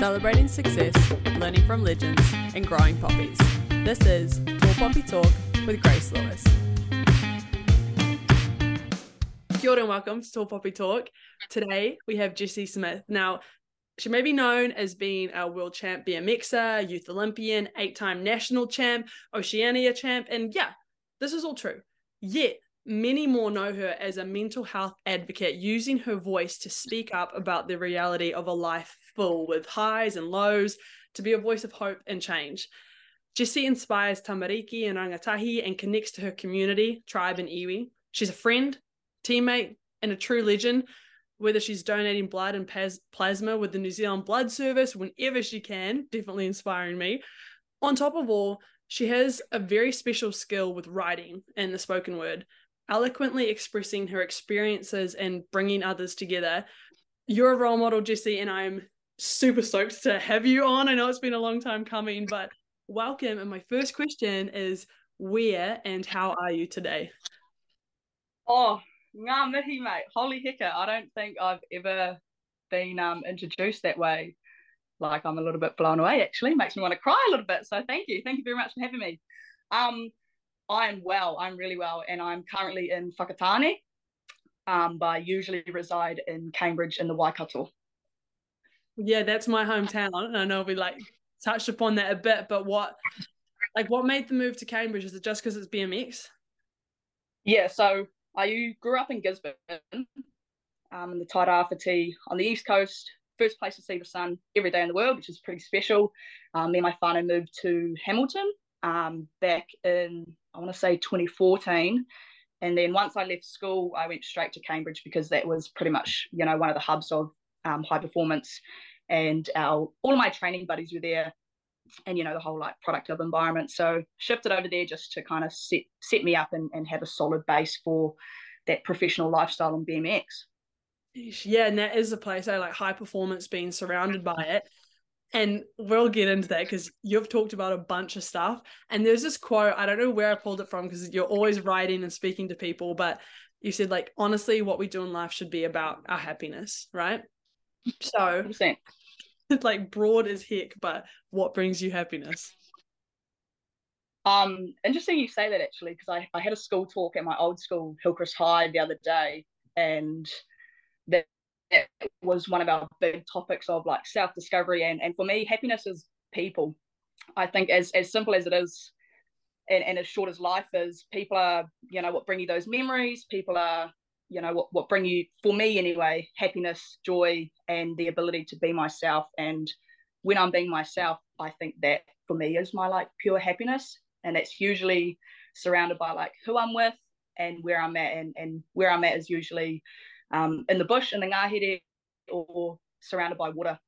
celebrating success, learning from legends, and growing poppies. This is Tall Poppy Talk with Grace Lewis. Kia ora and welcome to Tall Poppy Talk. Today we have Jessie Smith. Now, she may be known as being a world champ BMXer, youth Olympian, eight time national champ, Oceania champ, and yeah, this is all true. Yet, many more know her as a mental health advocate, using her voice to speak up about the reality of a life full with highs and lows, to be a voice of hope and change. Jessie inspires tamariki and rangatahi and connects to her community, tribe, and iwi. She's a friend, teammate, and a true legend. Whether she's donating blood and plasma with the New Zealand Blood Service whenever she can, definitely inspiring me. On top of all, she has a very special skill with writing and the spoken word, eloquently expressing her experiences and bringing others together. You're a role model, Jessie, and I'm super stoked to have you on. I know it's been a long time coming, but welcome. And my first question is where and how are you today? Oh, ngā mihi, mate. Holy hicka. I don't think I've ever been um, introduced that way like I'm a little bit blown away actually makes me want to cry a little bit so thank you thank you very much for having me um I am well I'm really well and I'm currently in Whakatane um but I usually reside in Cambridge in the Waikato yeah that's my hometown and I know we like touched upon that a bit but what like what made the move to Cambridge is it just because it's BMX yeah so I grew up in Gisborne um in the Tairāwhiti on the east coast first place to see the sun every day in the world, which is pretty special. Um, me and my whānau moved to Hamilton um, back in, I want to say 2014. And then once I left school, I went straight to Cambridge because that was pretty much, you know, one of the hubs of um, high performance. And our all of my training buddies were there, and you know the whole like productive environment. So shifted over there just to kind of set set me up and, and have a solid base for that professional lifestyle on BMX. Yeah, and that is a place I like high performance being surrounded by it. And we'll get into that because you've talked about a bunch of stuff. And there's this quote, I don't know where I pulled it from because you're always writing and speaking to people, but you said, like, honestly, what we do in life should be about our happiness, right? So, like broad as heck, but what brings you happiness? Um, interesting you say that actually, because I, I had a school talk at my old school, Hillcrest High, the other day, and that, that was one of our big topics of like self discovery and and for me happiness is people i think as as simple as it is and, and as short as life is people are you know what bring you those memories people are you know what, what bring you for me anyway happiness joy and the ability to be myself and when i'm being myself i think that for me is my like pure happiness and that's usually surrounded by like who i'm with and where i'm at and, and where i'm at is usually um, in the bush in the ngahere or surrounded by water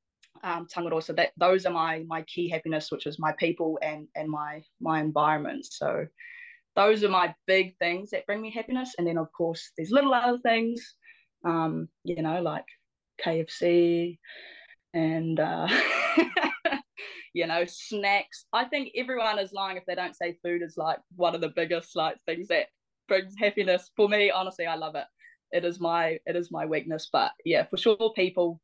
um, tangaroa. So that those are my my key happiness, which is my people and and my my environment. So those are my big things that bring me happiness. And then of course there's little other things, um, you know, like KFC and uh, you know snacks. I think everyone is lying if they don't say food is like one of the biggest like things that brings happiness. For me, honestly, I love it it is my it is my weakness. But yeah, for sure, people,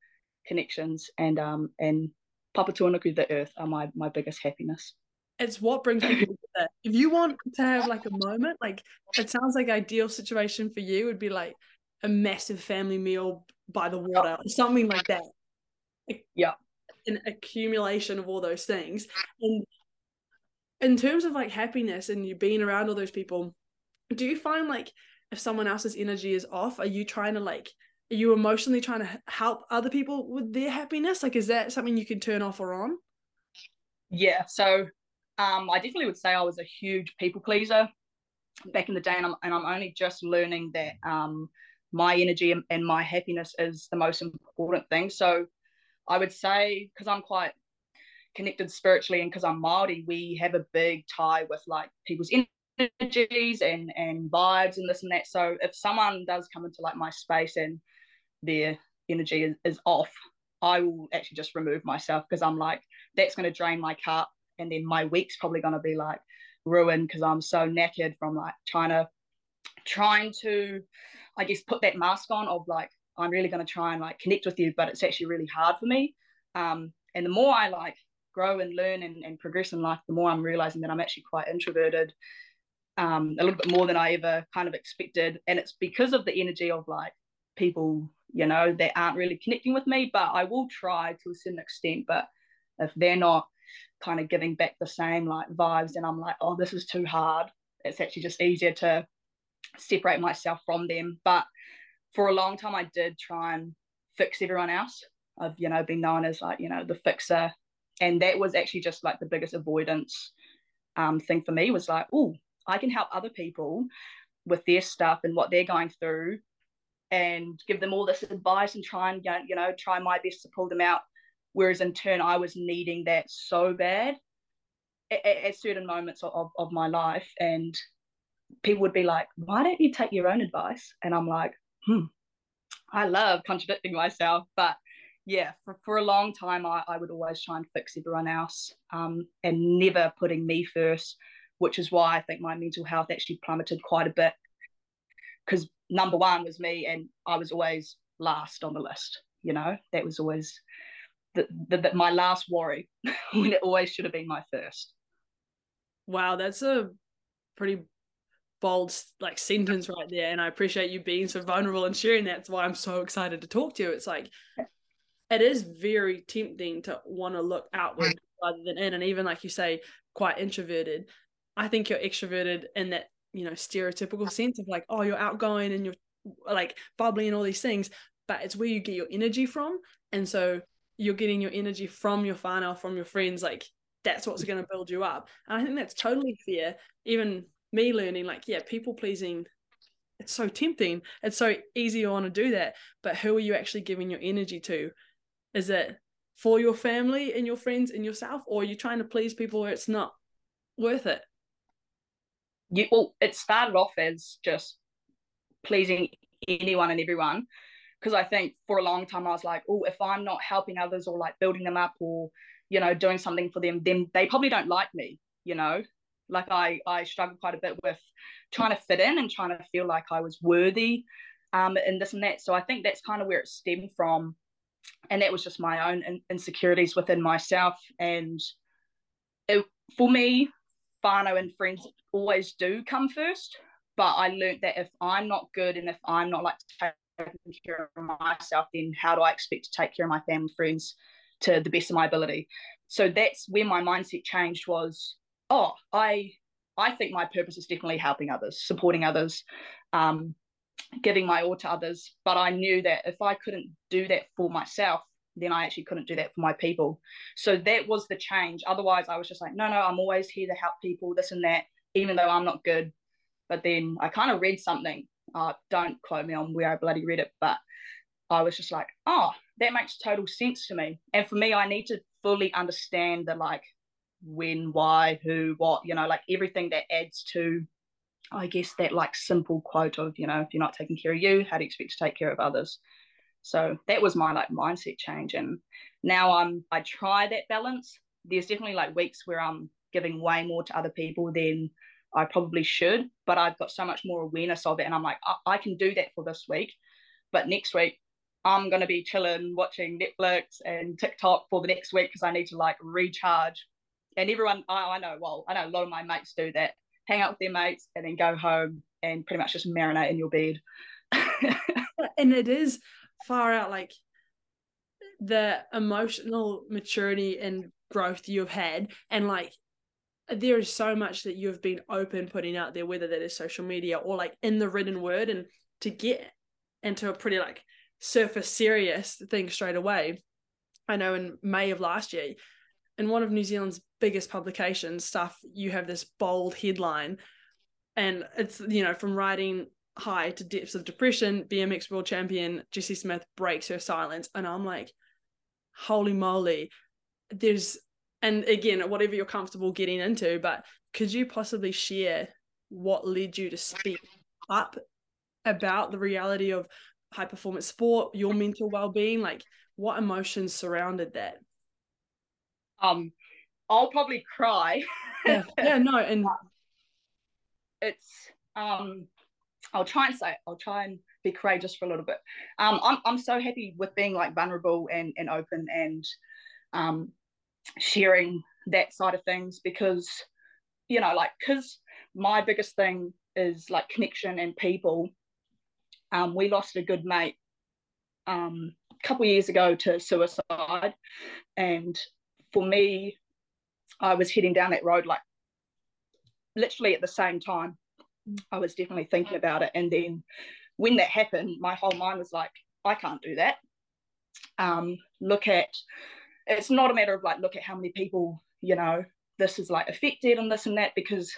connections, and um and Papatūānuku, the earth, are my my biggest happiness. It's what brings people together. If you want to have like a moment, like it sounds like ideal situation for you would be like a massive family meal by the water, or something like that. Yeah, an accumulation of all those things. And in terms of like happiness and you being around all those people, do you find like if someone else's energy is off are you trying to like are you emotionally trying to help other people with their happiness like is that something you can turn off or on yeah so um, i definitely would say i was a huge people pleaser back in the day and i'm, and I'm only just learning that um, my energy and, and my happiness is the most important thing so i would say because i'm quite connected spiritually and because i'm Maori, we have a big tie with like people's energies and and vibes and this and that. So if someone does come into like my space and their energy is, is off, I will actually just remove myself because I'm like that's going to drain my cup, and then my week's probably going to be like ruined because I'm so knackered from like trying to trying to, I guess, put that mask on of like I'm really going to try and like connect with you, but it's actually really hard for me. Um, and the more I like grow and learn and, and progress in life, the more I'm realizing that I'm actually quite introverted, um, a little bit more than I ever kind of expected. And it's because of the energy of like people, you know, that aren't really connecting with me, but I will try to a certain extent. But if they're not kind of giving back the same like vibes, And I'm like, oh, this is too hard. It's actually just easier to separate myself from them. But for a long time, I did try and fix everyone else. I've, you know, been known as like, you know, the fixer. And that was actually just like the biggest avoidance um, thing for me was like, oh, I can help other people with their stuff and what they're going through and give them all this advice and try and, you know, try my best to pull them out. Whereas in turn, I was needing that so bad at, at certain moments of, of my life. And people would be like, why don't you take your own advice? And I'm like, hmm, I love contradicting myself. But yeah, for, for a long time, I, I would always try and fix everyone else um, and never putting me first, which is why I think my mental health actually plummeted quite a bit. Because number one was me, and I was always last on the list. You know, that was always the, the, the my last worry when it always should have been my first. Wow, that's a pretty bold like sentence right there and i appreciate you being so vulnerable and sharing that. that's why i'm so excited to talk to you it's like it is very tempting to want to look outward rather than in and even like you say quite introverted i think you're extroverted in that you know stereotypical sense of like oh you're outgoing and you're like bubbly and all these things but it's where you get your energy from and so you're getting your energy from your whānau from your friends like that's what's going to build you up. And i think that's totally fair. Even me learning like yeah people pleasing it's so tempting. It's so easy want to do that. But who are you actually giving your energy to? Is it for your family and your friends and yourself or are you trying to please people where it's not worth it? You well it started off as just pleasing anyone and everyone because i think for a long time i was like oh if i'm not helping others or like building them up or you know doing something for them then they probably don't like me you know like I I struggled quite a bit with trying to fit in and trying to feel like I was worthy um and this and that. So I think that's kind of where it stemmed from. And that was just my own in- insecurities within myself. And it, for me, whānau and friends always do come first. But I learned that if I'm not good and if I'm not like taking care of myself, then how do I expect to take care of my family friends to the best of my ability? So that's where my mindset changed was oh, I I think my purpose is definitely helping others, supporting others, um, giving my all to others. But I knew that if I couldn't do that for myself, then I actually couldn't do that for my people. So that was the change. Otherwise, I was just like, no, no, I'm always here to help people, this and that, even though I'm not good. But then I kind of read something. Uh, don't quote me on where I bloody read it, but I was just like, oh, that makes total sense to me. And for me, I need to fully understand the like when, why, who, what, you know, like everything that adds to, I guess, that like simple quote of, you know, if you're not taking care of you, how do you expect to take care of others? So that was my like mindset change. And now I'm, I try that balance. There's definitely like weeks where I'm giving way more to other people than I probably should, but I've got so much more awareness of it. And I'm like, I, I can do that for this week. But next week, I'm going to be chilling, watching Netflix and TikTok for the next week because I need to like recharge and everyone I, I know well i know a lot of my mates do that hang out with their mates and then go home and pretty much just marinate in your bed and it is far out like the emotional maturity and growth you've had and like there is so much that you've been open putting out there whether that is social media or like in the written word and to get into a pretty like surface serious thing straight away. I know in may of last year in one of New Zealand's biggest publications stuff, you have this bold headline, and it's you know from writing high to depths of depression, BMX world champion Jessie Smith breaks her silence, and I'm like, holy moly, there's and again whatever you're comfortable getting into, but could you possibly share what led you to speak up about the reality of high performance sport, your mental well being, like what emotions surrounded that? um I'll probably cry. yeah, yeah, no, and it's um I'll try and say I'll try and be courageous for a little bit. Um I'm I'm so happy with being like vulnerable and and open and um, sharing that side of things because you know like because my biggest thing is like connection and people. Um, we lost a good mate um, a couple years ago to suicide. And for me i was heading down that road like literally at the same time. I was definitely thinking about it. And then when that happened my whole mind was like i can't do that. Um, look at it's not a matter of like look at how many people you know this is like affected and this and that because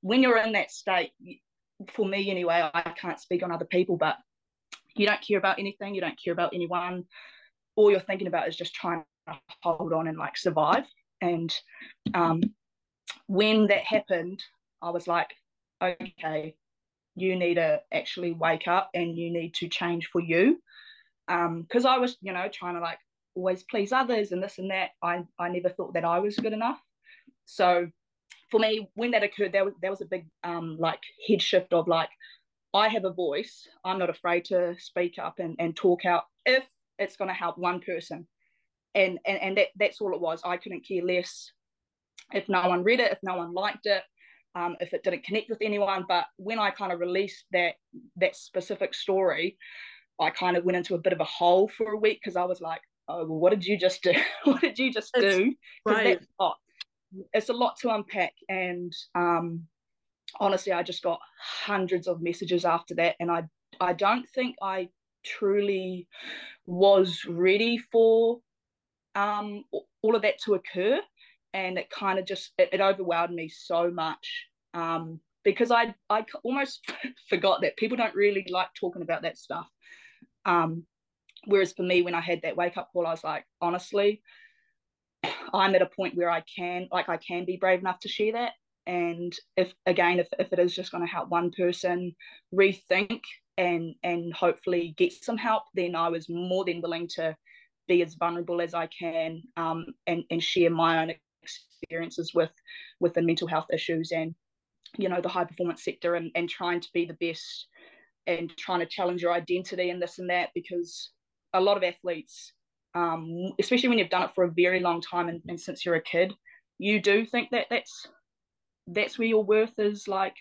when you're in that state for me anyway i can't speak on other people but you don't care about anything you don't care about anyone. All you're thinking about is just trying to hold on and like survive. And um, when that happened i was like okay you need to actually wake up and you need to change for you. Because um, i was you know trying to like always please others and this and that i i never thought that i was good enough. So for me when that occurred there was there was a big um like head shift of like i have a voice i'm not afraid to speak up and, and talk out if it's going to help one person. And, and and that that's all it was. I couldn't care less if no one read it if no one liked it um, if it didn't connect with anyone. But when i kind of released that that specific story i kind of went into a bit of a hole for a week because i was like oh well what did you just do what did you just it's do right. that's a lot. it's a lot to unpack and um, honestly i just got hundreds of messages after that and i i don't think i truly was ready for um, all of that to occur and it kind of just it, it overwhelmed me so much um, because I I almost forgot that people don't really like talking about that stuff. Um, whereas for me, when I had that wake up call, I was like, honestly, I'm at a point where I can like I can be brave enough to share that. And if again, if, if it is just going to help one person rethink and and hopefully get some help, then I was more than willing to be as vulnerable as I can um, and and share my own experiences with with the mental health issues and you know the high performance sector and and trying to be the best and trying to challenge your identity and this and that because a lot of athletes um, especially when you've done it for a very long time and, and since you're a kid you do think that that's that's where your worth is like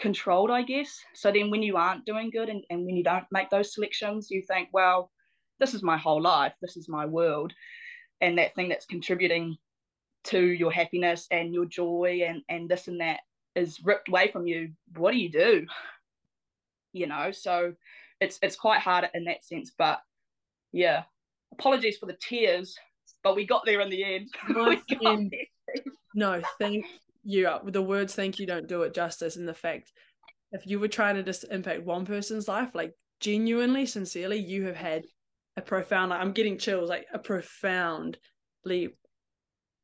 controlled i guess. So then when you aren't doing good and, and when you don't make those selections you think well this is my whole life this is my world and that thing that's contributing to your happiness and your joy and and this and that is ripped away from you what do you do? You know so it's it's quite hard in that sense but yeah. Apologies for the tears but we got there in the end. No, no thank you. Uh, the words thank you don't do it justice and the fact if you were trying to just impact one person's life like genuinely sincerely you have had a profound like i'm getting chills like a profoundly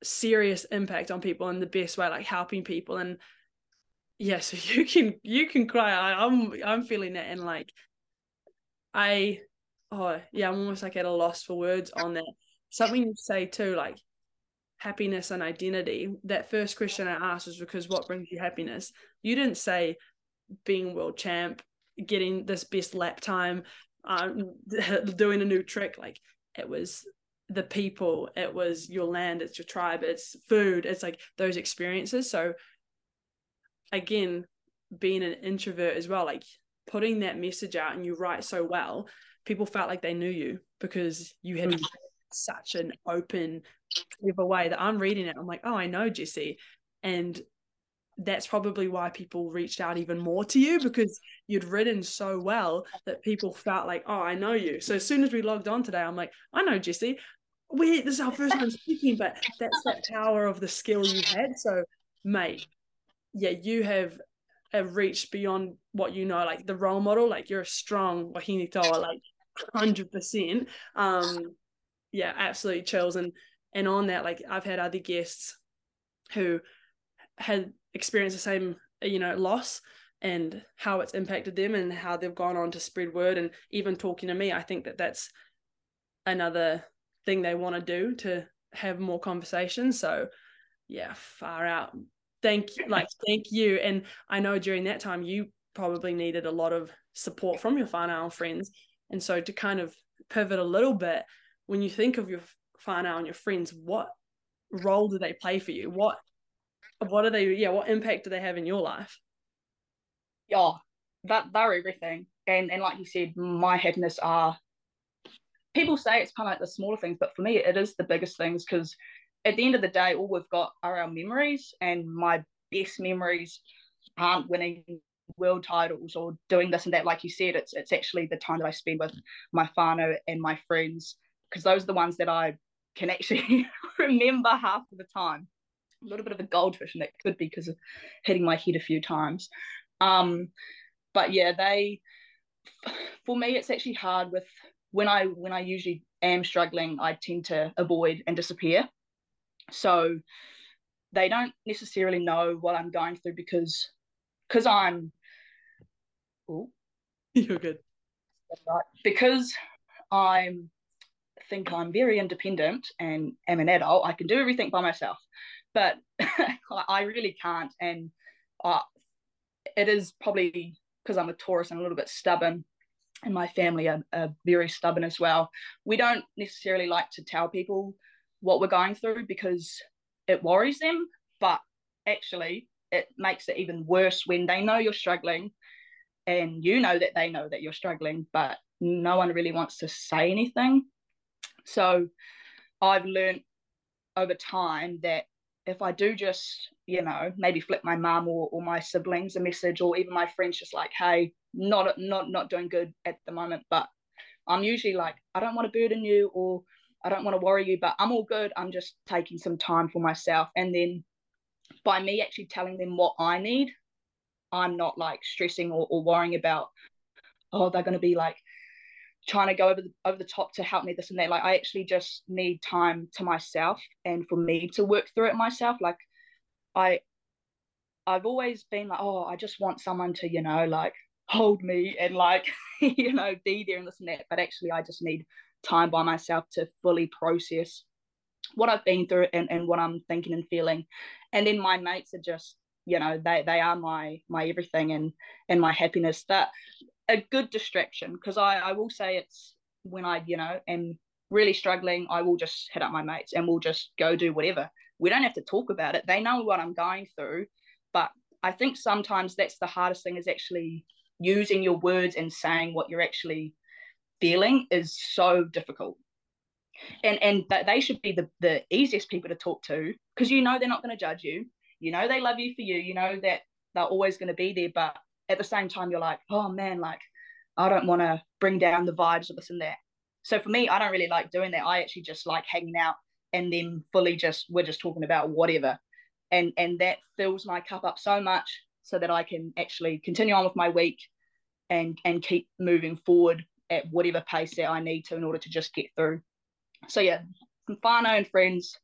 serious impact on people in the best way like helping people. And yeah so you can you can cry. I, i'm i'm feeling it. And like i oh yeah i'm almost like at a loss for words on that. Something you say too like happiness and identity. That first question i asked was because what brings you happiness? You didn't say being world champ getting this best lap time um, doing a new trick. Like it was the people it was your land it's your tribe it's food it's like those experiences. So again being an introvert as well like putting that message out and you write so well people felt like they knew you because you had mm. such an open clever way that i'm reading it i'm like oh i know Jessie. and that's probably why people reached out even more to you because you'd written so well that people felt like, oh, I know you. So as soon as we logged on today, I'm like, I know Jessie. we this is our first time speaking, but that's that power of the skill you had. So, mate, yeah, you have, have reached beyond what you know, like the role model, like you're a strong wahine toa, like hundred percent. Um, yeah, absolutely chills. And and on that, like I've had other guests who had experienced the same, you know, loss and how it's impacted them and how they've gone on to spread word and even talking to me. I think that that's another thing they want to do to have more conversations. So yeah, far out. Thank you, like thank you. And I know during that time you probably needed a lot of support from your whānau friends. And so to kind of pivot a little bit, when you think of your whānau and your friends, what role do they play for you? What what are they yeah, what impact do they have in your life? Yeah, that they're everything. And and like you said, my happiness are people say it's kind of like the smaller things, but for me it is the biggest things because at the end of the day, all we've got are our memories, and my best memories aren't winning world titles or doing this and that. Like you said, it's it's actually the time that I spend with my whānau and my friends because those are the ones that I can actually remember half of the time. A little bit of a goldfish, and that could be because of hitting my head a few times. Um, but yeah, they for me it's actually hard with when I when I usually am struggling, I tend to avoid and disappear. So they don't necessarily know what I'm going through because because I'm oh you're good. Because I'm think I'm very independent and am an adult, I can do everything by myself. But I really can't. And uh, it is probably because I'm a Taurus and a little bit stubborn, and my family are, are very stubborn as well. We don't necessarily like to tell people what we're going through because it worries them, but actually, it makes it even worse when they know you're struggling and you know that they know that you're struggling, but no one really wants to say anything. So I've learned over time that if I do just, you know, maybe flip my mum or, or my siblings a message or even my friends just like, hey, not not not doing good at the moment, but I'm usually like, I don't want to burden you or I don't want to worry you, but I'm all good. I'm just taking some time for myself. And then by me actually telling them what I need, I'm not like stressing or, or worrying about, oh, they're going to be like trying to go over the over the top to help me this and that. Like i actually just need time to myself and for me to work through it myself. Like i i've always been like oh i just want someone to you know like hold me and like you know be there and this and that. But actually i just need time by myself to fully process what i've been through and, and what i'm thinking and feeling. And then my mates are just you know they they are my my everything and and my happiness that a good distraction because I, I will say it's when I, you know, am really struggling, I will just hit up my mates and we'll just go do whatever. We don't have to talk about it. They know what I'm going through. But I think sometimes that's the hardest thing is actually using your words and saying what you're actually feeling is so difficult. And and they should be the, the easiest people to talk to because you know they're not going to judge you. You know they love you for you. You know that they're always going to be there. But at the same time you're like oh man like i don't want to bring down the vibes of this and that so for me i don't really like doing that i actually just like hanging out and then fully just we're just talking about whatever and and that fills my cup up so much so that i can actually continue on with my week and and keep moving forward at whatever pace that i need to in order to just get through so yeah whānau and friends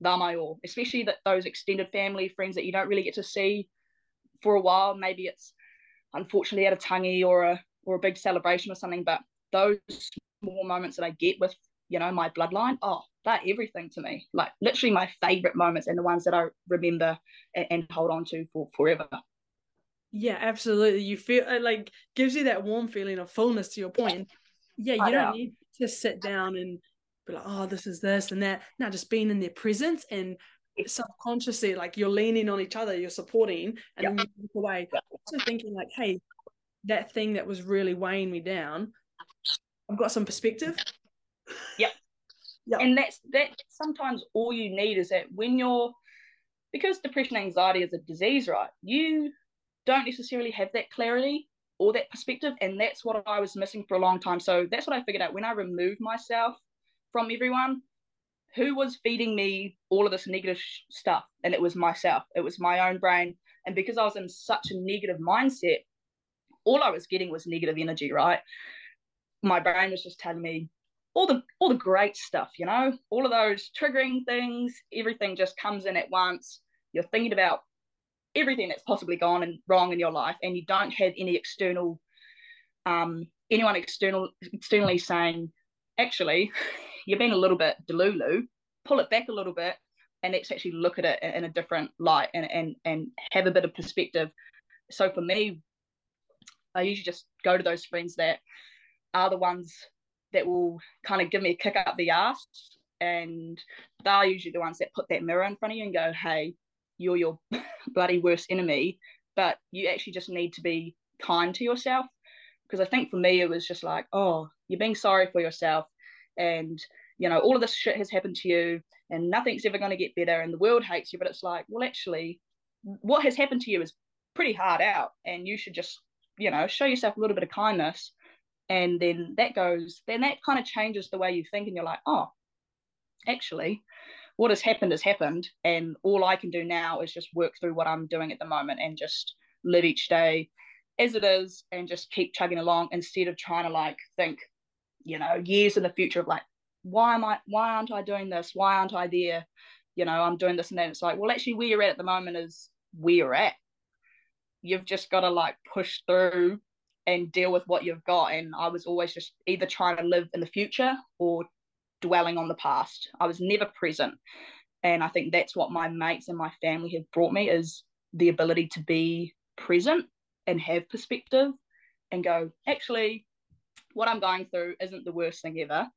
they're my all especially that those extended family friends that you don't really get to see for a while maybe it's unfortunately at a tangi or a or a big celebration or something. But those small moments that I get with you know my bloodline, oh, they're everything to me. Like literally my favorite moments and the ones that I remember and, and hold on to for forever. Yeah, absolutely. You feel it like gives you that warm feeling of fullness to your point. Yeah, you don't need to sit down and be like, oh, this is this and that. Now just being in their presence and subconsciously like you're leaning on each other you're supporting and then you walk away. Also thinking like hey that thing that was really weighing me down i've got some perspective. Yep yep and that's that sometimes all you need is that when you're because depression anxiety is a disease right you don't necessarily have that clarity or that perspective and that's what i was missing for a long time. So that's what i figured out. When i removed myself from everyone who was feeding me all of this negative sh- stuff? And it was myself, it was my own brain. And because I was in such a negative mindset, all I was getting was negative energy, right? My brain was just telling me all the all the great stuff, you know, all of those triggering things, everything just comes in at once. You're thinking about everything that's possibly gone and wrong in your life, and you don't have any external um anyone external externally saying, actually, you've been a little bit delulu, pull it back a little bit and let's actually look at it in a different light and, and, and have a bit of perspective. So for me, I usually just go to those friends that are the ones that will kind of give me a kick up the ass and they're usually the ones that put that mirror in front of you and go, "Hey, you're your bloody worst enemy." But you actually just need to be kind to yourself because I think for me it was just like, "Oh, you're being sorry for yourself," and you know all of this shit has happened to you, and nothing's ever going to get better, and the world hates you. But it's like, well, actually, what has happened to you is pretty hard out, and you should just you know show yourself a little bit of kindness and then that goes then that kind of changes the way you think and you're like oh actually what has happened has happened and all i can do now is just work through what i'm doing at the moment and just live each day as it is and just keep chugging along instead of trying to like think you know years in the future of like why am i why aren't i doing this why aren't i there you know i'm doing this and then it's like well actually where you're at at the moment is where you're at you've just got to like push through and deal with what you've got. And I was always just either trying to live in the future or dwelling on the past. I was never present. And I think that's what my mates and my family have brought me is the ability to be present and have perspective and go, actually, what I'm going through isn't the worst thing ever.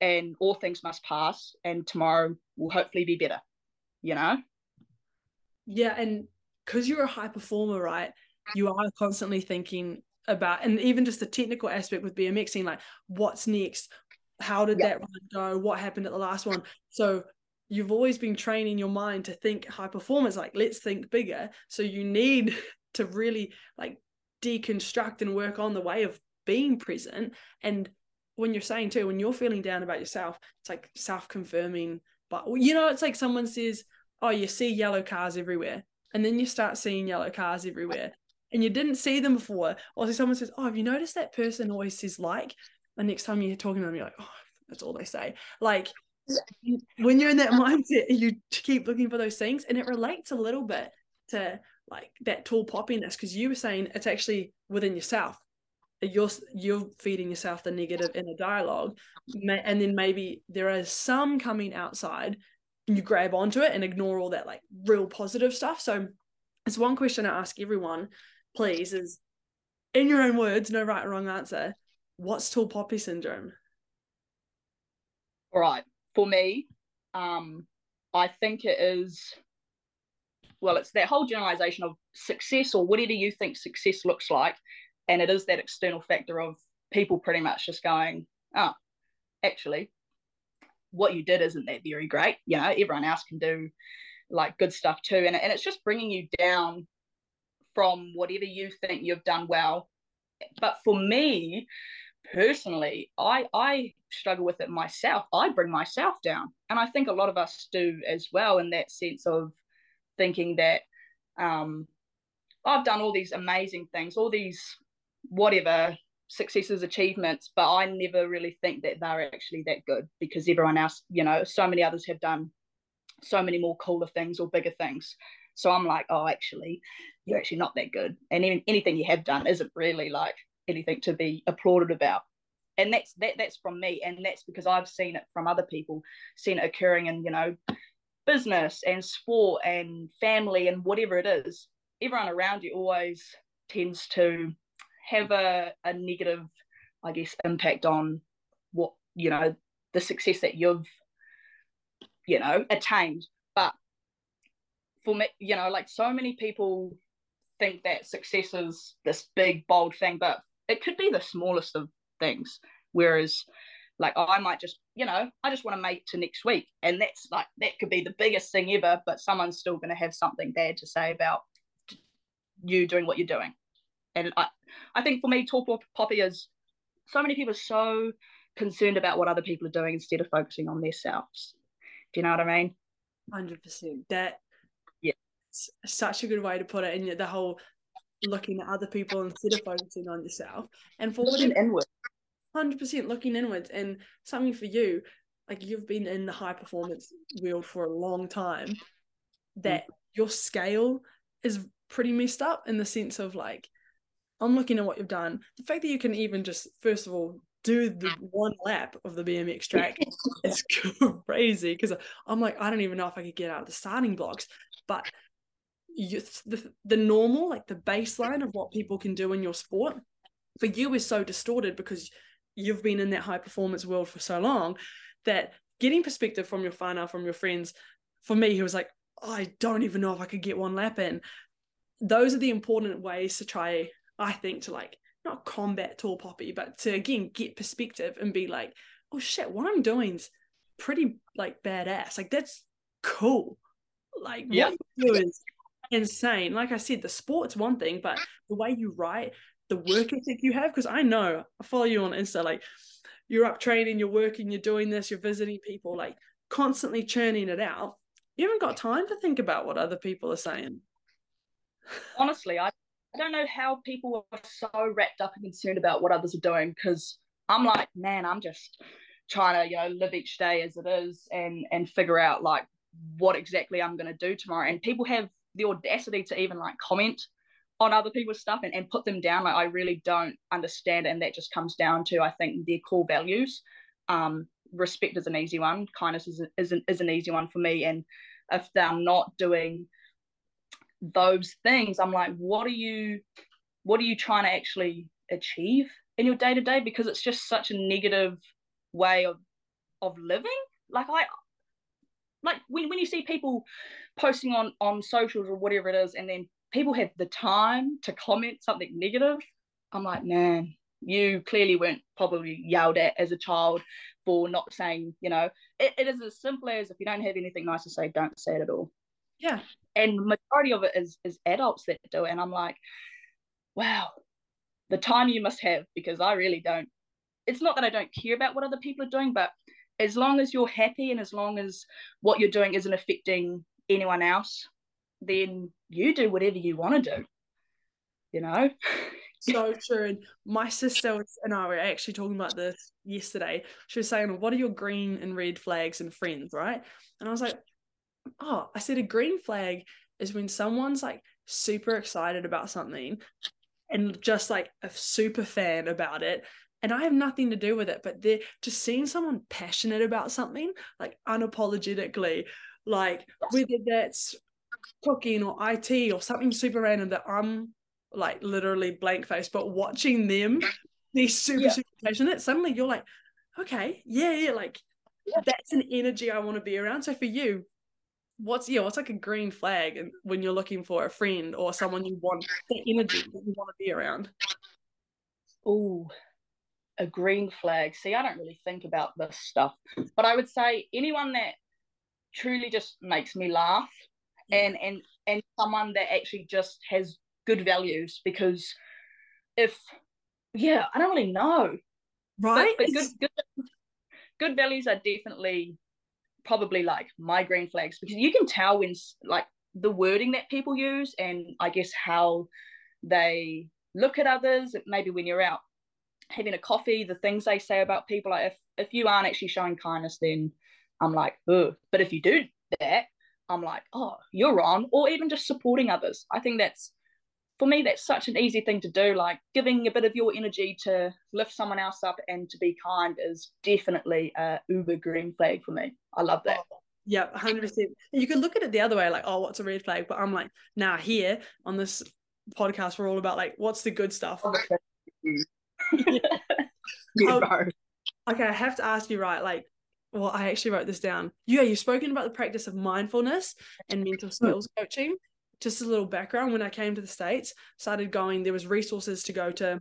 And all things must pass. And tomorrow will hopefully be better, you know? Yeah. And because you're a high performer, right? You are constantly thinking about and even just the technical aspect with BMXing, like what's next? How did that run go? What happened at the last one? So you've always been training your mind to think high performance, like let's think bigger. So you need to really like deconstruct and work on the way of being present. And when you're saying too, when you're feeling down about yourself, it's like self-confirming. But you know, it's like someone says, Oh, you see yellow cars everywhere. And then you start seeing yellow cars everywhere and you didn't see them before, or so someone says, "Oh, have you noticed that person always says like?" And next time you're talking to them, you're like, "Oh, that's all they say." Like when you're in that mindset, you keep looking for those things, and it relates a little bit to like that tall poppiness because you were saying it's actually within yourself. You're you're feeding yourself the negative inner dialogue, and then maybe there is some coming outside, and you grab onto it and ignore all that like real positive stuff. So it's one question I ask everyone please, is in your own words, no right or wrong answer. What's tall poppy syndrome? All right. For me, um, I think it is well, it's that whole generalization of success or whatever you think success looks like. And it is that external factor of people pretty much just going, oh, actually, what you did isn't that very great. You know, everyone else can do like good stuff too. And, and it's just bringing you down from whatever you think you've done well. But for me personally, I I struggle with it myself. I bring myself down, and I think a lot of us do as well. In that sense of thinking that um, I've done all these amazing things, all these whatever successes, achievements, but I never really think that they're actually that good because everyone else, you know, so many others have done so many more cooler things or bigger things. So I'm like, oh, actually, you're actually not that good. And even anything you have done isn't really like anything to be applauded about. And that's that that's from me. And that's because I've seen it from other people, seen it occurring in, you know, business and sport and family and whatever it is. Everyone around you always tends to have a, a negative, I guess, impact on what, you know, the success that you've, you know, attained. But for me, you know, like so many people think that success is this big, bold thing, but it could be the smallest of things. Whereas, like, I might just, you know, I just want to make to next week. And that's like, that could be the biggest thing ever, but someone's still going to have something bad to say about you doing what you're doing. And I, I think for me, Tall Poppy is so many people are so concerned about what other people are doing instead of focusing on themselves. Do you know what I mean? 100%. That yeah such a good way to put it. And the whole looking at other people instead of focusing on yourself. And for looking inward. Hundred percent looking inwards, and something for you, like you've been in the high performance world for a long time, that mm. your scale is pretty messed up in the sense of like, I'm looking at what you've done. The fact that you can even just first of all do the one lap of the BMX track is crazy because I'm like, I don't even know if I could get out of the starting blocks. But you, the, the normal, like the baseline of what people can do in your sport, for you is so distorted because you've been in that high performance world for so long that getting perspective from your whānau, from your friends. For me, he was like, I don't even know if I could get one lap in. Those are the important ways to try, I think, to like not combat tall poppy, but to again get perspective and be like, oh shit, what I'm doing's pretty like badass. Like that's cool. Like yeah. what you do is insane. Like I said, the sport's one thing, but the way you write, the work ethic you have, because I know I follow you on Insta, like you're up training, you're working, you're doing this, you're visiting people, like constantly churning it out. You haven't got time to think about what other people are saying. Honestly, I, I don't know how people are so wrapped up and concerned about what others are doing because I'm like, man, I'm just trying to, you know, live each day as it is and and figure out like what exactly I'm gonna do tomorrow. And people have the audacity to even like comment on other people's stuff and, and put them down. Like i really don't understand and that just comes down to i think their core values. Um, respect is an easy one. Kindness is, is, an, is an easy one for me. And if they're not doing those things i'm like what are you what are you trying to actually achieve in your day to day because it's just such a negative way of of living. Like i like when, when you see people posting on on socials or whatever it is and then people have the time to comment something negative i'm like man you clearly weren't probably yelled at as a child for not saying you know. It, it is as simple as if you don't have anything nice to say don't say it at all yeah and majority of it is is adults that do it and i'm like wow the time you must have because i really don't it's not that i don't care about what other people are doing but as long as you're happy and as long as what you're doing isn't affecting anyone else, then you do whatever you want to do. You know? so true. And my sister and I were actually talking about this yesterday. She was saying, What are your green and red flags and friends, right? And I was like, Oh, I said a green flag is when someone's like super excited about something and just like a super fan about it and I have nothing to do with it, but they're just seeing someone passionate about something, like unapologetically, like whether that's cooking or IT or something super random that I'm like literally blank face, but watching them be super, yeah. super passionate, suddenly you're like, okay, yeah, yeah, like yeah. that's an energy I want to be around. So for you, what's yeah, what's like a green flag and when you're looking for a friend or someone you want the energy that you want to be around? Oh, a green flag. See, I don't really think about this stuff, but I would say anyone that truly just makes me laugh and and and someone that actually just has good values because if yeah, I don't really know. Right. But, but good, good good values are definitely probably like my green flags because you can tell when like the wording that people use and I guess how they look at others maybe when you're out having a coffee, the things they say about people. Like if if you aren't actually showing kindness, then I'm like, oh. But if you do that, I'm like, oh, you're on. Or even just supporting others. I think that's for me, that's such an easy thing to do. Like giving a bit of your energy to lift someone else up and to be kind is definitely a uber green flag for me. I love that. Oh, yeah, 100%. You could look at it the other way, like, oh, what's a red flag? But I'm like, now nah, here on this podcast, we're all about like, what's the good stuff? um, okay, I have to ask you, right? Like, well, I actually wrote this down. Yeah, you've spoken about the practice of mindfulness and mental skills coaching. Just a little background: when I came to the states, started going. There was resources to go to,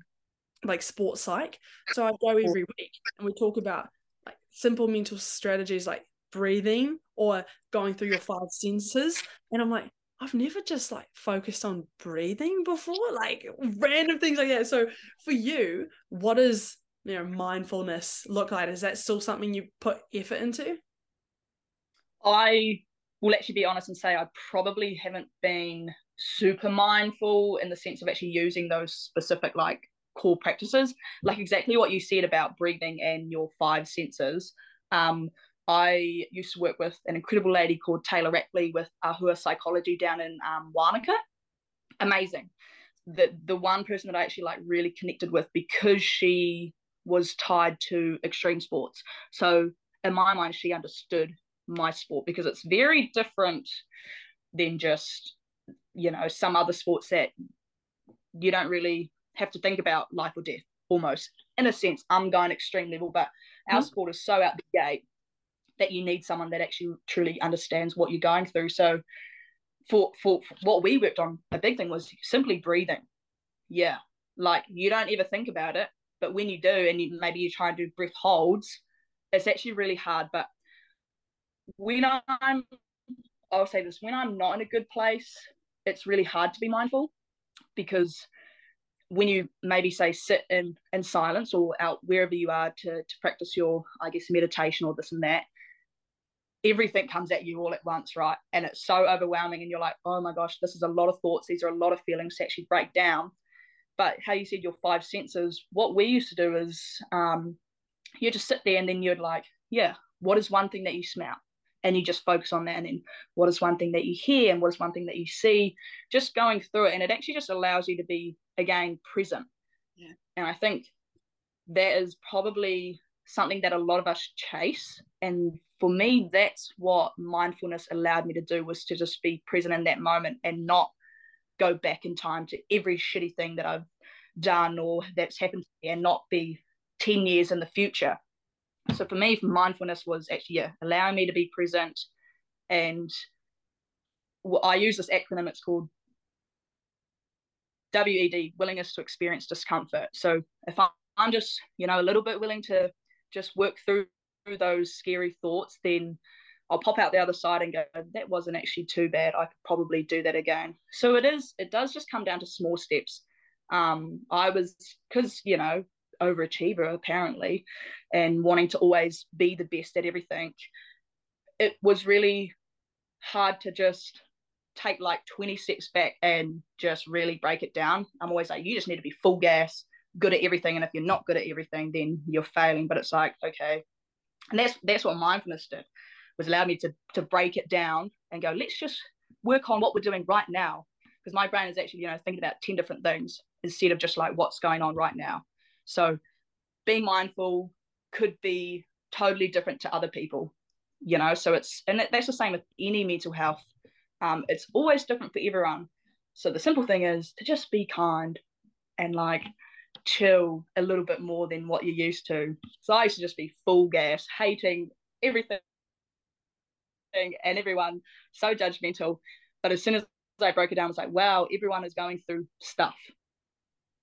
like sports psych. So I go every week, and we talk about like simple mental strategies like breathing or going through your five senses. And I'm like, I've never just like focused on breathing before, like random things like that. So for you, what does you know mindfulness look like? Is that still something you put effort into? I will actually be honest and say I probably haven't been super mindful in the sense of actually using those specific like core practices, like exactly what you said about breathing and your five senses. Um, I used to work with an incredible lady called Taylor Rackley with Ahua Psychology down in um, Wanaka. Amazing. The the one person that I actually like really connected with because she was tied to extreme sports. So in my mind, she understood my sport because it's very different than just you know some other sports that you don't really have to think about life or death almost in a sense i'm going extreme level but our mm-hmm. sport is so out the gate that you need someone that actually truly understands what you're going through. So for, for, for what we worked on, a big thing was simply breathing. Yeah. Like you don't ever think about it, but when you do, and you, maybe you try and do breath holds, it's actually really hard. But when I'm, I'll say this, when I'm not in a good place, it's really hard to be mindful because when you maybe say sit in in silence or out wherever you are to to practice your i guess meditation or this and that everything comes at you all at once, right? And it's so overwhelming, and you're like, oh my gosh, this is a lot of thoughts. These are a lot of feelings to actually break down. But how you said your five senses, what we used to do is um, you just sit there and then you'd like, yeah, what is one thing that you smell? And you just focus on that. And then what is one thing that you hear? And what is one thing that you see? Just going through it. And it actually just allows you to be, again, present. Yeah. And I think that is probably something that a lot of us chase. And for me, that's what mindfulness allowed me to do was to just be present in that moment and not go back in time to every shitty thing that I've done or that's happened to me and not be 10 years in the future. So for me, mindfulness was actually yeah, allowing me to be present. And I use this acronym, it's called WED, willingness to experience discomfort. So if I'm just, you know, a little bit willing to just work through those scary thoughts, then I'll pop out the other side and go, that wasn't actually too bad. I could probably do that again. So it is, it does just come down to small steps. Um, I was, because, you know, overachiever apparently, and wanting to always be the best at everything, it was really hard to just take like 20 steps back and just really break it down. I'm always like, you just need to be full gas, good at everything. And if you're not good at everything, then you're failing. But it's like, okay. And that's that's what mindfulness did was allowed me to to break it down and go, let's just work on what we're doing right now. Because my brain is actually, you know, thinking about 10 different things instead of just like what's going on right now. So be mindful could be totally different to other people, you know. So it's and that's the same with any mental health. Um, it's always different for everyone. So the simple thing is to just be kind and like chill a little bit more than what you're used to. So I used to just be full gas, hating everything and everyone, so judgmental. But as soon as I broke it down, I was like, wow, everyone is going through stuff.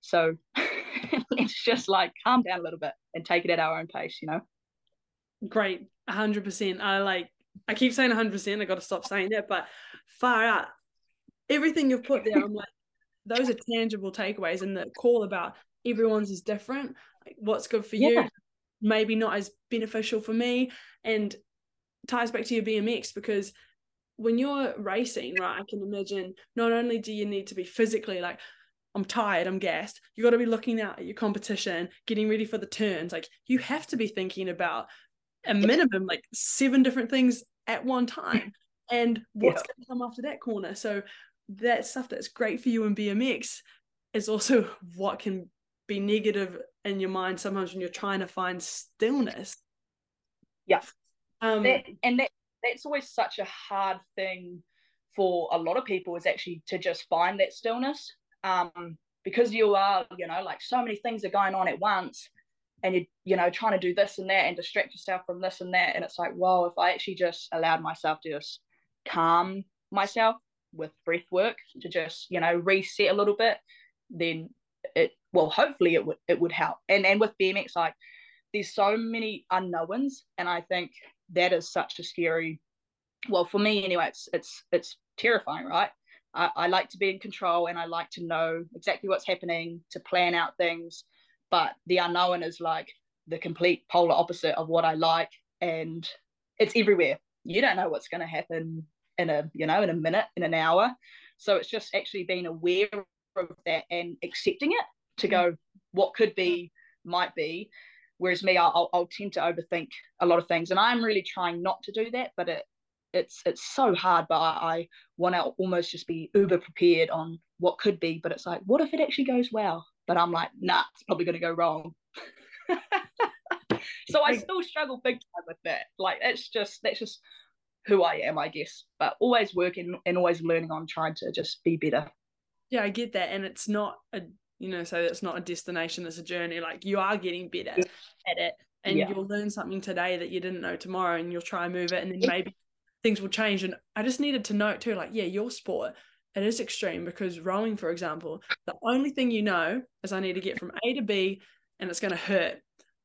So it's just like calm down a little bit and take it at our own pace, you know? Great. 100%. I like, I keep saying 100%. I got to stop saying that, but far out. Everything you've put there, I'm like, those are tangible takeaways. And the call about everyone's is different. Like, what's good for yeah. you, maybe not as beneficial for me. And ties back to your BMX because when you're racing, right, I can imagine not only do you need to be physically like, I'm tired, I'm gassed, you got to be looking out at your competition, getting ready for the turns. Like, you have to be thinking about a minimum like seven different things at one time and what's yeah. going to come after that corner. So, that stuff that's great for you in BMX is also what can be negative in your mind sometimes when you're trying to find stillness. Yeah. Um, that, and that that's always such a hard thing for a lot of people is actually to just find that stillness. Um, because you are, you know, like so many things are going on at once and you're, you know trying to do this and that and distract yourself from this and that and it's like well if i actually just allowed myself to just calm myself with breath work to just you know reset a little bit then it well hopefully it would it would help. And and with bmx like there's so many unknowns and i think that is such a scary well for me anyway it's it's it's terrifying right I, I like to be in control and i like to know exactly what's happening to plan out things. But the unknown is like the complete polar opposite of what i like and it's everywhere. You don't know what's going to happen in a you know in a minute in an hour. So it's just actually being aware of that and accepting it to go what could be might be. Whereas me I'll, I'll tend to overthink a lot of things and i'm really trying not to do that but it it's it's so hard but i, I want to almost just be uber prepared on what could be but it's like what if it actually goes well? But i'm like nah it's probably going to go wrong. So i still struggle big time with that. Like it's just that's just who i am i guess. But always working and always learning on trying to just be better. Yeah i get that and it's not a you know so it's not a destination it's a journey. Like you are getting better yeah. at it and Yeah. you'll learn something today that you didn't know tomorrow and you'll try and move it and then maybe things will change. And i just needed to note too like yeah your sport it is extreme because rowing for example the only thing you know is i need to get from a to b and it's going to hurt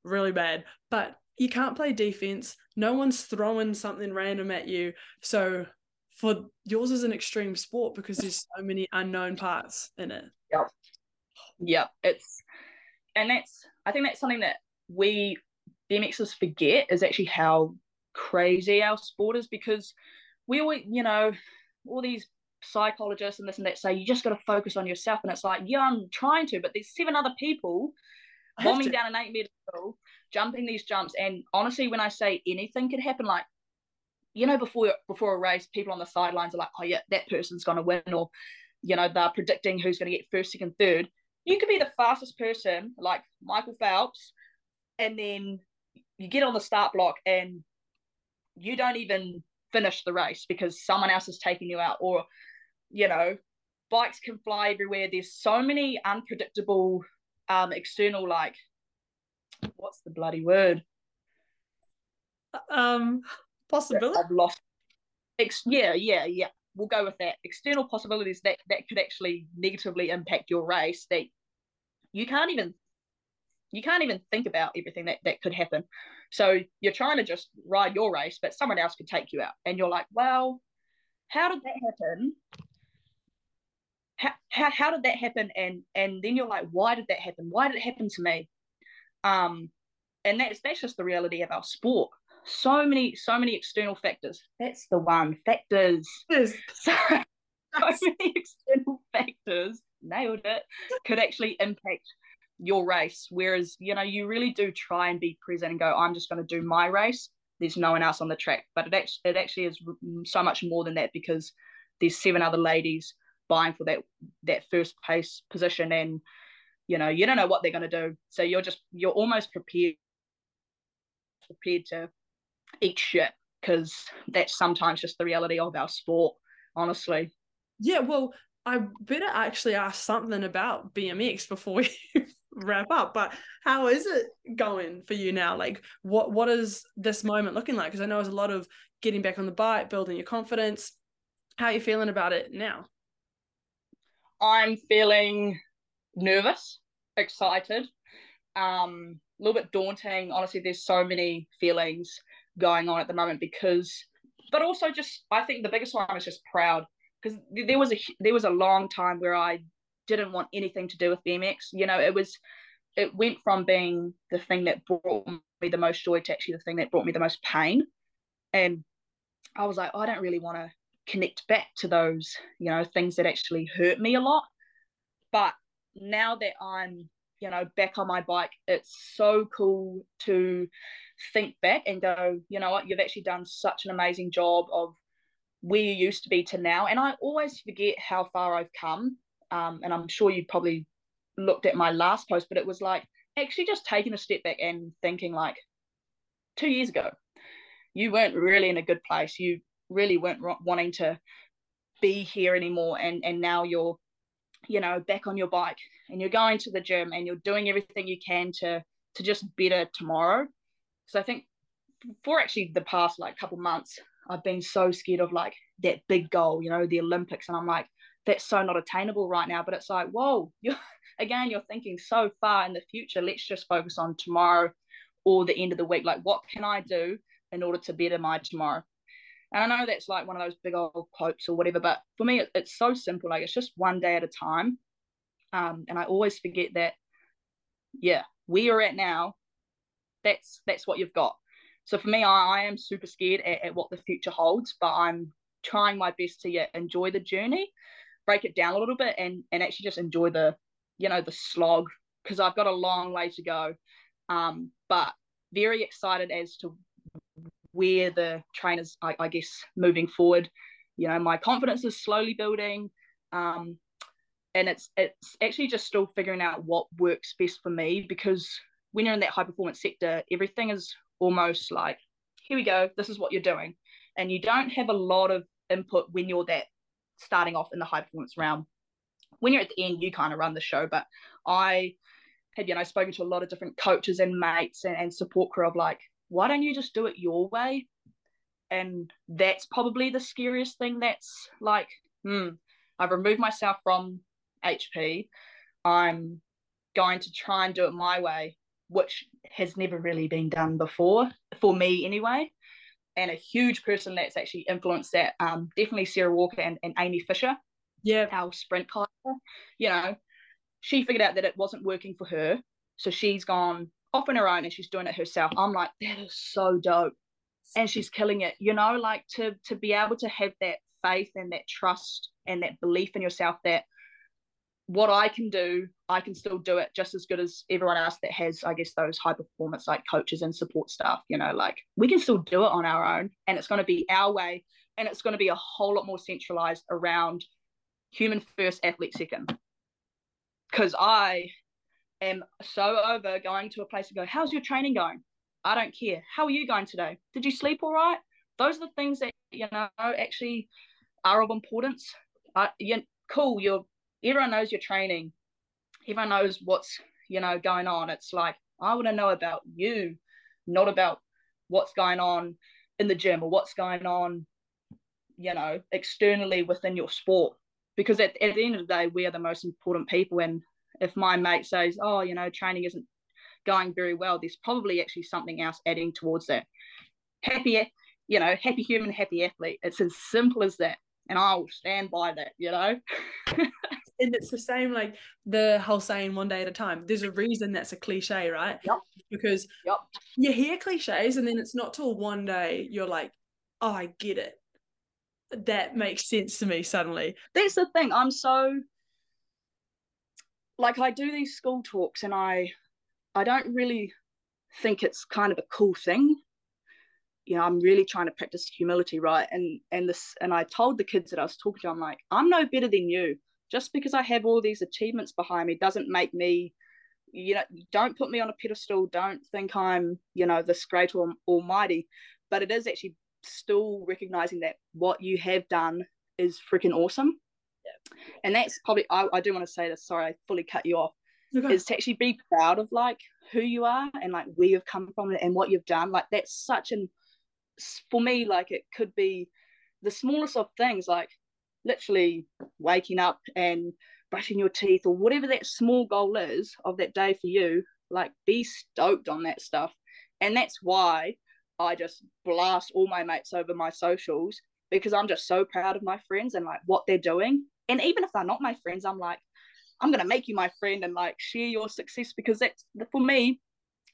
really bad. But you can't play defense. No one's throwing something random at you. So for yours is an extreme sport because there's so many unknown parts in it. Yep. Yep. it's and that's I think that's something that we BMXers forget is actually how crazy our sport is because we all you know all these psychologists and this and that say you just got to focus on yourself. And it's like yeah I'm trying to but there's seven other people bombing down an eight meter hill jumping these jumps. And honestly when I say anything could happen like you know before before a race people on the sidelines are like oh yeah that person's going to win or you know they're predicting who's going to get first second third. You could be the fastest person like Michael Phelps and then you get on the start block and you don't even finish the race because someone else is taking you out or you know bikes can fly everywhere there's so many unpredictable um external like what's the bloody word um possibility I've lost. Ex- yeah, yeah, yeah. We'll go with that. External possibilities that that could actually negatively impact your race that you can't even you can't even think about everything that that could happen. So you're trying to just ride your race, but someone else could take you out, and you're like, well, how did that happen? How, how, how did that happen? And and then you're like, why did that happen? Why did it happen to me? Um, and that's that's just the reality of our sport so many so many external factors that's the one factors Yes. so, so many external factors nailed it could actually impact your race whereas you know you really do try and be present and go i'm just going to do my race. There's no one else on the track. But it actually it actually is so much more than that because there's seven other ladies vying for that that first place position and you know you don't know what they're going to do. So you're just you're almost prepared prepared to eat shit because that's sometimes just the reality of our sport honestly. Yeah, well, I better actually ask something about BMX before we wrap up. But how is it going for you now? Like, what what is this moment looking like? Because I know there's a lot of getting back on the bike, building your confidence. How are you feeling about it now? i'm feeling nervous excited um a little bit daunting honestly there's so many feelings going on at the moment because but also just i think the biggest one is just proud because there was a there was a long time where i didn't want anything to do with bmx you know it was it went from being the thing that brought me the most joy to actually the thing that brought me the most pain. And i was like oh, i don't really want to connect back to those you know things that actually hurt me a lot. But now that i'm you know back on my bike it's so cool to think back and go you know what? You've actually done such an amazing job of where you used to be to now. And i always forget how far i've come um, and i'm sure you probably looked at my last post but it was like actually just taking a step back and thinking like two years ago you weren't really in a good place. You really weren't wanting to be here anymore and and now you're you know back on your bike and you're going to the gym and you're doing everything you can to to just better tomorrow. So i think for actually the past like couple months i've been so scared of like that big goal you know the olympics. And i'm like that's so not attainable right now but it's like whoa you're again you're thinking so far in the future let's just focus on tomorrow or the end of the week like what can i do in order to better my tomorrow and I know that's like one of those big old quotes or whatever, but for me, it, it's so simple. Like it's just one day at a time. Um, and I always forget that, yeah, where you're at now, that's that's what you've got. So for me, I, I am super scared at, at what the future holds, but I'm trying my best to yeah, enjoy the journey, break it down a little bit, and and actually just enjoy the, you know, the slog because I've got a long way to go. Um, but very excited as to where the trainers, I, I guess, moving forward. You know, my confidence is slowly building, um, and it's it's actually just still figuring out what works best for me because when you're in that high performance sector, everything is almost like, here we go, this is what you're doing, and you don't have a lot of input when you're that starting off in the high performance realm. When you're at the end, you kind of run the show, but I had you know spoken to a lot of different coaches and mates and, and support crew of like, why don't you just do it your way? And that's probably the scariest thing. That's like, hmm, I've removed myself from HP. I'm going to try and do it my way, which has never really been done before for me anyway. And a huge person that's actually influenced that, um, definitely Sarah Walker and, and Amy Fisher. Yeah. Our sprint pilot. You know, she figured out that it wasn't working for her. So she's gone off on her own and she's doing it herself. I'm like, that is so dope. And she's killing it, you know, like to to be able to have that faith and that trust and that belief in yourself that what I can do, I can still do it just as good as everyone else that has, I guess, those high performance like coaches and support staff. You know, like we can still do it on our own and it's going to be our way and it's going to be a whole lot more centralized around human first, athlete second. Because I am so over going to a place and go, How's your training going? I don't care. How are you going today? Did you sleep all right? Those are the things that, you know, actually are of importance. Uh, you cool, you're everyone knows your training. Everyone knows what's, you know, going on. It's like, I want to know about you, not about what's going on in the gym or what's going on, you know, externally within your sport. Because at, at the end of the day, we are the most important people. And if my mate says, oh, you know, training isn't going very well, there's probably actually something else adding towards that. Happy, you know, happy human, happy athlete. It's as simple as that. And I'll stand by that, you know. and it's the same like the whole saying one day at a time. There's a reason that's a cliche, right? Yep. Because yep. you hear cliches and then it's not till one day you're like, oh, I get it. That makes sense to me suddenly. That's the thing. I'm so like I do these school talks and I I don't really think it's kind of a cool thing. You know, I'm really trying to practice humility, right? And and this and I told the kids that I was talking to, I'm like, I'm no better than you. Just because I have all these achievements behind me doesn't make me, you know, don't put me on a pedestal. Don't think I'm, you know, this great or almighty. But it is actually still recognizing that what you have done is freaking awesome Yeah. and that's probably I, I do want to say this sorry i fully cut you off okay. is to actually be proud of like who you are and like where you've come from and what you've done like that's such an for me like it could be the smallest of things like literally waking up and brushing your teeth or whatever that small goal is of that day for you like be stoked on that stuff. And that's why i just blast all my mates over my socials because i'm just so proud of my friends and like what they're doing. And even if they're not my friends i'm like i'm going to make you my friend and like share your success because that's for me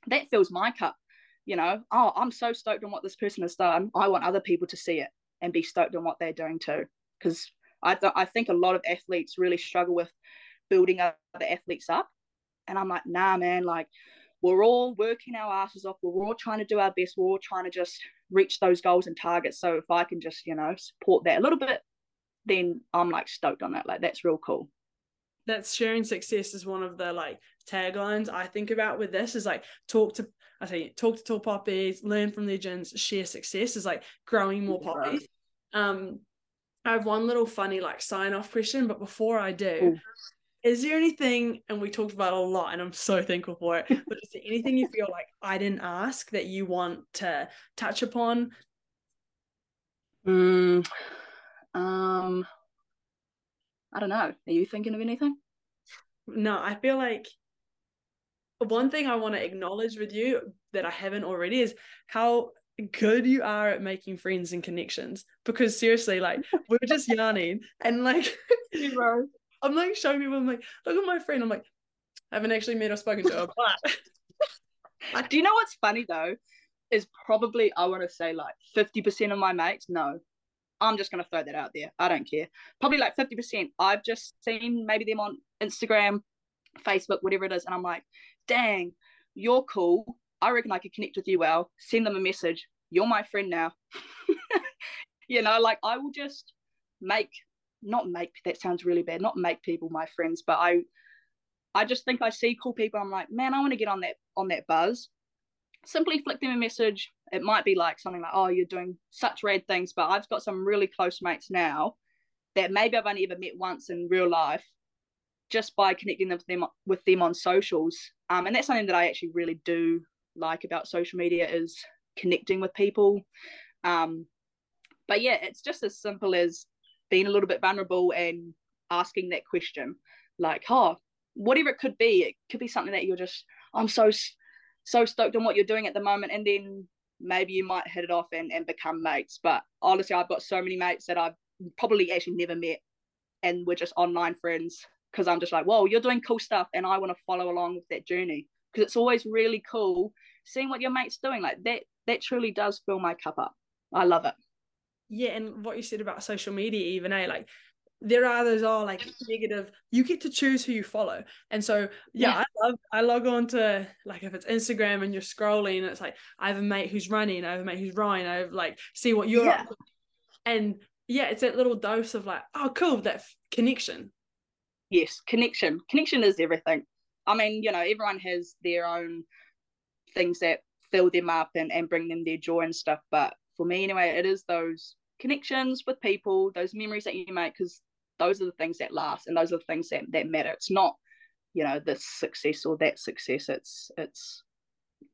that fills my cup you know? Oh i'm so stoked on what this person has done. I want other people to see it and be stoked on what they're doing too because I, th- I think a lot of athletes really struggle with building other athletes up and i'm like nah man like we're all working our asses off we're all trying to do our best we're all trying to just reach those goals and targets so if i can just you know support that a little bit then I'm like stoked on that. Like that's real cool. That's sharing success is one of the like taglines I think about with this is like talk to I say talk to tall poppies, learn from legends, share success is like growing more poppies. Um I have one little funny like sign off question, but before I do, Ooh. is there anything, and we talked about a lot, and I'm so thankful for it, but is there anything you feel like I didn't ask that you want to touch upon? Mm, um, I don't know. Are you thinking of anything? No, I feel like one thing I want to acknowledge with you that I haven't already is how good you are at making friends and connections. Because seriously, like we are just yarning and like I'm like showing people, I'm like, look at my friend. I'm like, I haven't actually met or spoken to her, but do you know what's funny though? Is probably I want to say like 50% of my mates no I'm just going to throw that out there. I don't care. Probably like 50%. I've just seen maybe them on Instagram, Facebook, whatever it is. And I'm like, dang, you're cool. I reckon I could connect with you well. Send them a message. You're my friend now. you know, like I will just make, not make, that sounds really bad, not make people my friends, but I, I just think I see cool people. I'm like, man, I want to get on that, on that buzz. Simply flick them a message, it might be like something like, oh, you're doing such rad things, but I've got some really close mates now that maybe I've only ever met once in real life. just by connecting them with them with them on socials. Um, and that's something that I actually really do like about social media is connecting with people. Um, but yeah, it's just as simple as being a little bit vulnerable and asking that question, like, oh, whatever it could be, it could be something that you're just, I'm so so stoked on what you're doing at the moment, and then maybe you might hit it off and, and become mates. But honestly, I've got so many mates that I've probably actually never met, and we're just online friends because I'm just like, whoa, you're doing cool stuff, and I want to follow along with that journey because it's always really cool seeing what your mates doing. Like that, that truly does fill my cup up. I love it. Yeah, and what you said about social media, even eh, like there are those all like negative you get to choose who you follow and so yeah, yeah, i love i log on to like if it's instagram and you're scrolling it's like i have a mate who's running i have a mate who's rowing i have like see what you're yeah. and yeah it's that little dose of like oh cool that f- connection yes connection connection is everything i mean you know everyone has their own things that fill them up and, and bring them their joy and stuff but for me anyway it is those connections with people those memories that you make because those are the things that last and those are the things that, that matter. It's not you know this success or that success. It's it's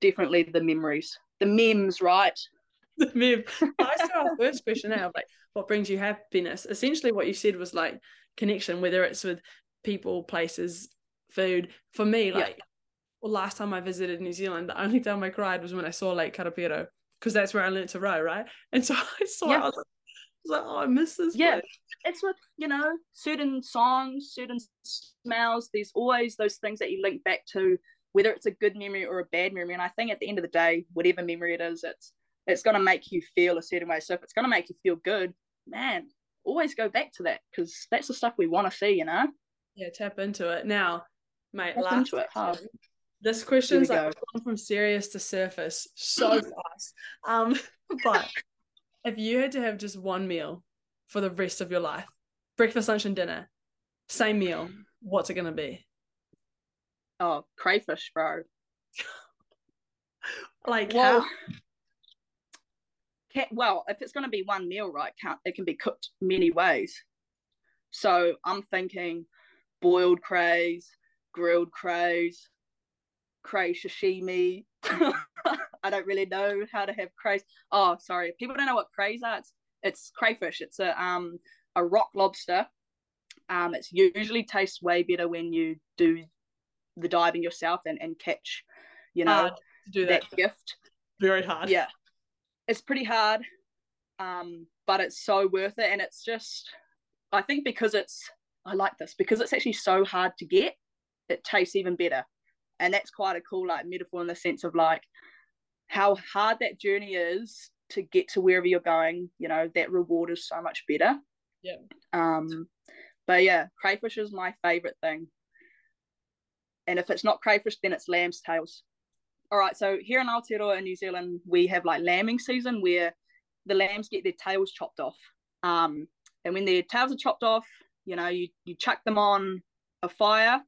definitely the memories the memes right? The meme i saw our first question now like what brings you happiness? Essentially what you said was like connection whether it's with people places food for me like yeah. well last time i visited new zealand the only time i cried was when i saw lake karapiro because that's where i learned to row right and so i saw yeah. it, I was like, like, oh, I miss this. Yeah, place. it's with you know certain songs, certain smells. There's always those things that you link back to, whether it's a good memory or a bad memory. And I think at the end of the day, whatever memory it is, it's it's gonna make you feel a certain way. So if it's gonna make you feel good, man, always go back to that because that's the stuff we want to see. You know. Yeah, tap into it now, mate. Last into it. Huh? This question's like gone from serious to surface so fast. Um, but if you had to have just one meal for the rest of your life, breakfast, lunch, and dinner, same meal, what's it gonna be? Oh, crayfish, bro. like well, can, well, if it's gonna be one meal, right? Can, it can be cooked many ways. So I'm thinking boiled crays, grilled crays, cray sashimi. I don't really know how to have crays. Oh, sorry, people don't know what crays are. It's, it's crayfish. It's a um a rock lobster. Um, it's usually tastes way better when you do the diving yourself and, and catch, you know, do that. that gift. Very hard. Yeah, it's pretty hard, um, but it's so worth it. And it's just, I think because it's, I like this because it's actually so hard to get. It tastes even better. And that's quite a cool like metaphor in the sense of like how hard that journey is to get to wherever you're going you know that reward is so much better. Yeah. Um but yeah crayfish is my favorite thing. And if it's not crayfish then it's lamb's tails. All right so here in Aotearoa in New Zealand we have like lambing season where the lambs get their tails chopped off. Um and when their tails are chopped off you know you you chuck them on a fire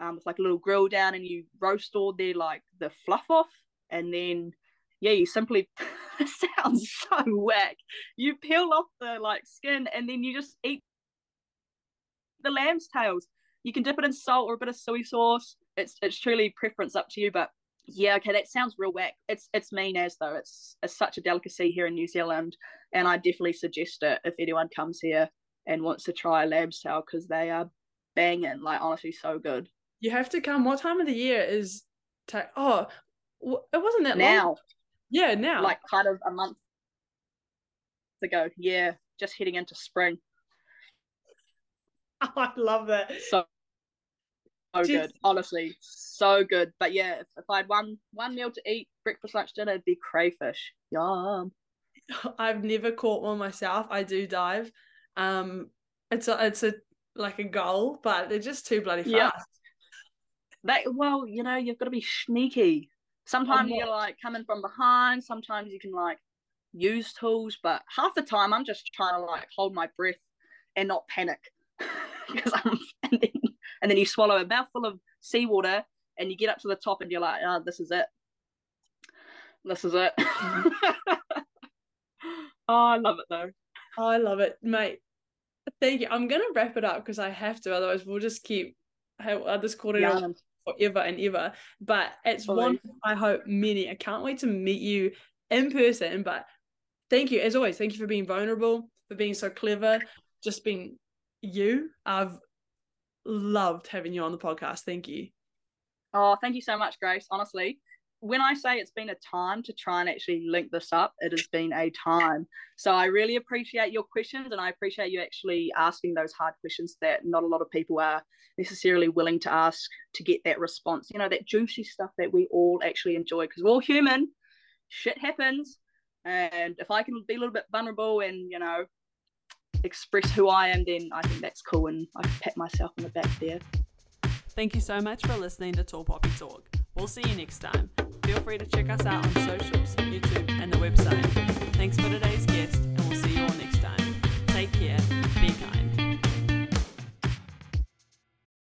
um, with like a little grill down and you roast all their like the fluff off and then yeah you simply sounds so whack. You peel off the like skin and then you just eat the lamb's tails. You can dip it in salt or a bit of soy sauce. It's it's truly preference up to you but yeah okay that sounds real whack. It's it's mean as though. It's, it's such a delicacy here in new zealand and i definitely suggest it if anyone comes here and wants to try a lamb's tail because they are banging like honestly so good you have to come. What time of the year is? Ta- oh, it wasn't that now. Long. Yeah, now. Like kind of a month ago. Yeah, just heading into spring. I love that. So so good. Honestly, so good. But yeah, if, if I had one one meal to eat, breakfast, lunch, dinner, it'd be crayfish. Yum. I've never caught one myself. I do dive. Um, it's a it's a like a goal, but they're just too bloody fast. Yeah. That well, you know, you've got to be sneaky. Sometimes you're like coming from behind. Sometimes you can like use tools, but half the time I'm just trying to like hold my breath and not panic because I'm and then, and then you swallow a mouthful of seawater and you get up to the top and you're like, oh, this is it. This is it. Oh, I love it though. Oh, I love it, mate. Thank you. I'm gonna wrap it up because I have to, otherwise we'll just keep I just called it yeah. Forever and ever. But it's one I hope many. I can't wait to meet you in person. But thank you, as always, thank you for being vulnerable, for being so clever, just being you. I've loved having you on the podcast. Thank you. Oh, thank you so much, Grace. Honestly, when I say it's been a time to try and actually link this up, it has been a time. So I really appreciate your questions and I appreciate you actually asking those hard questions that not a lot of people are necessarily willing to ask to get that response, you know, that juicy stuff that we all actually enjoy because we're all human, shit happens. And if I can be a little bit vulnerable and, you know, express who I am, then I think that's cool and I pat myself on the back there. Thank you so much for listening to Tall Poppy Talk. We'll see you next time. Feel free to check us out on socials, YouTube, and the website. Thanks for today's guest, and we'll see you all next time. Take care. Be kind.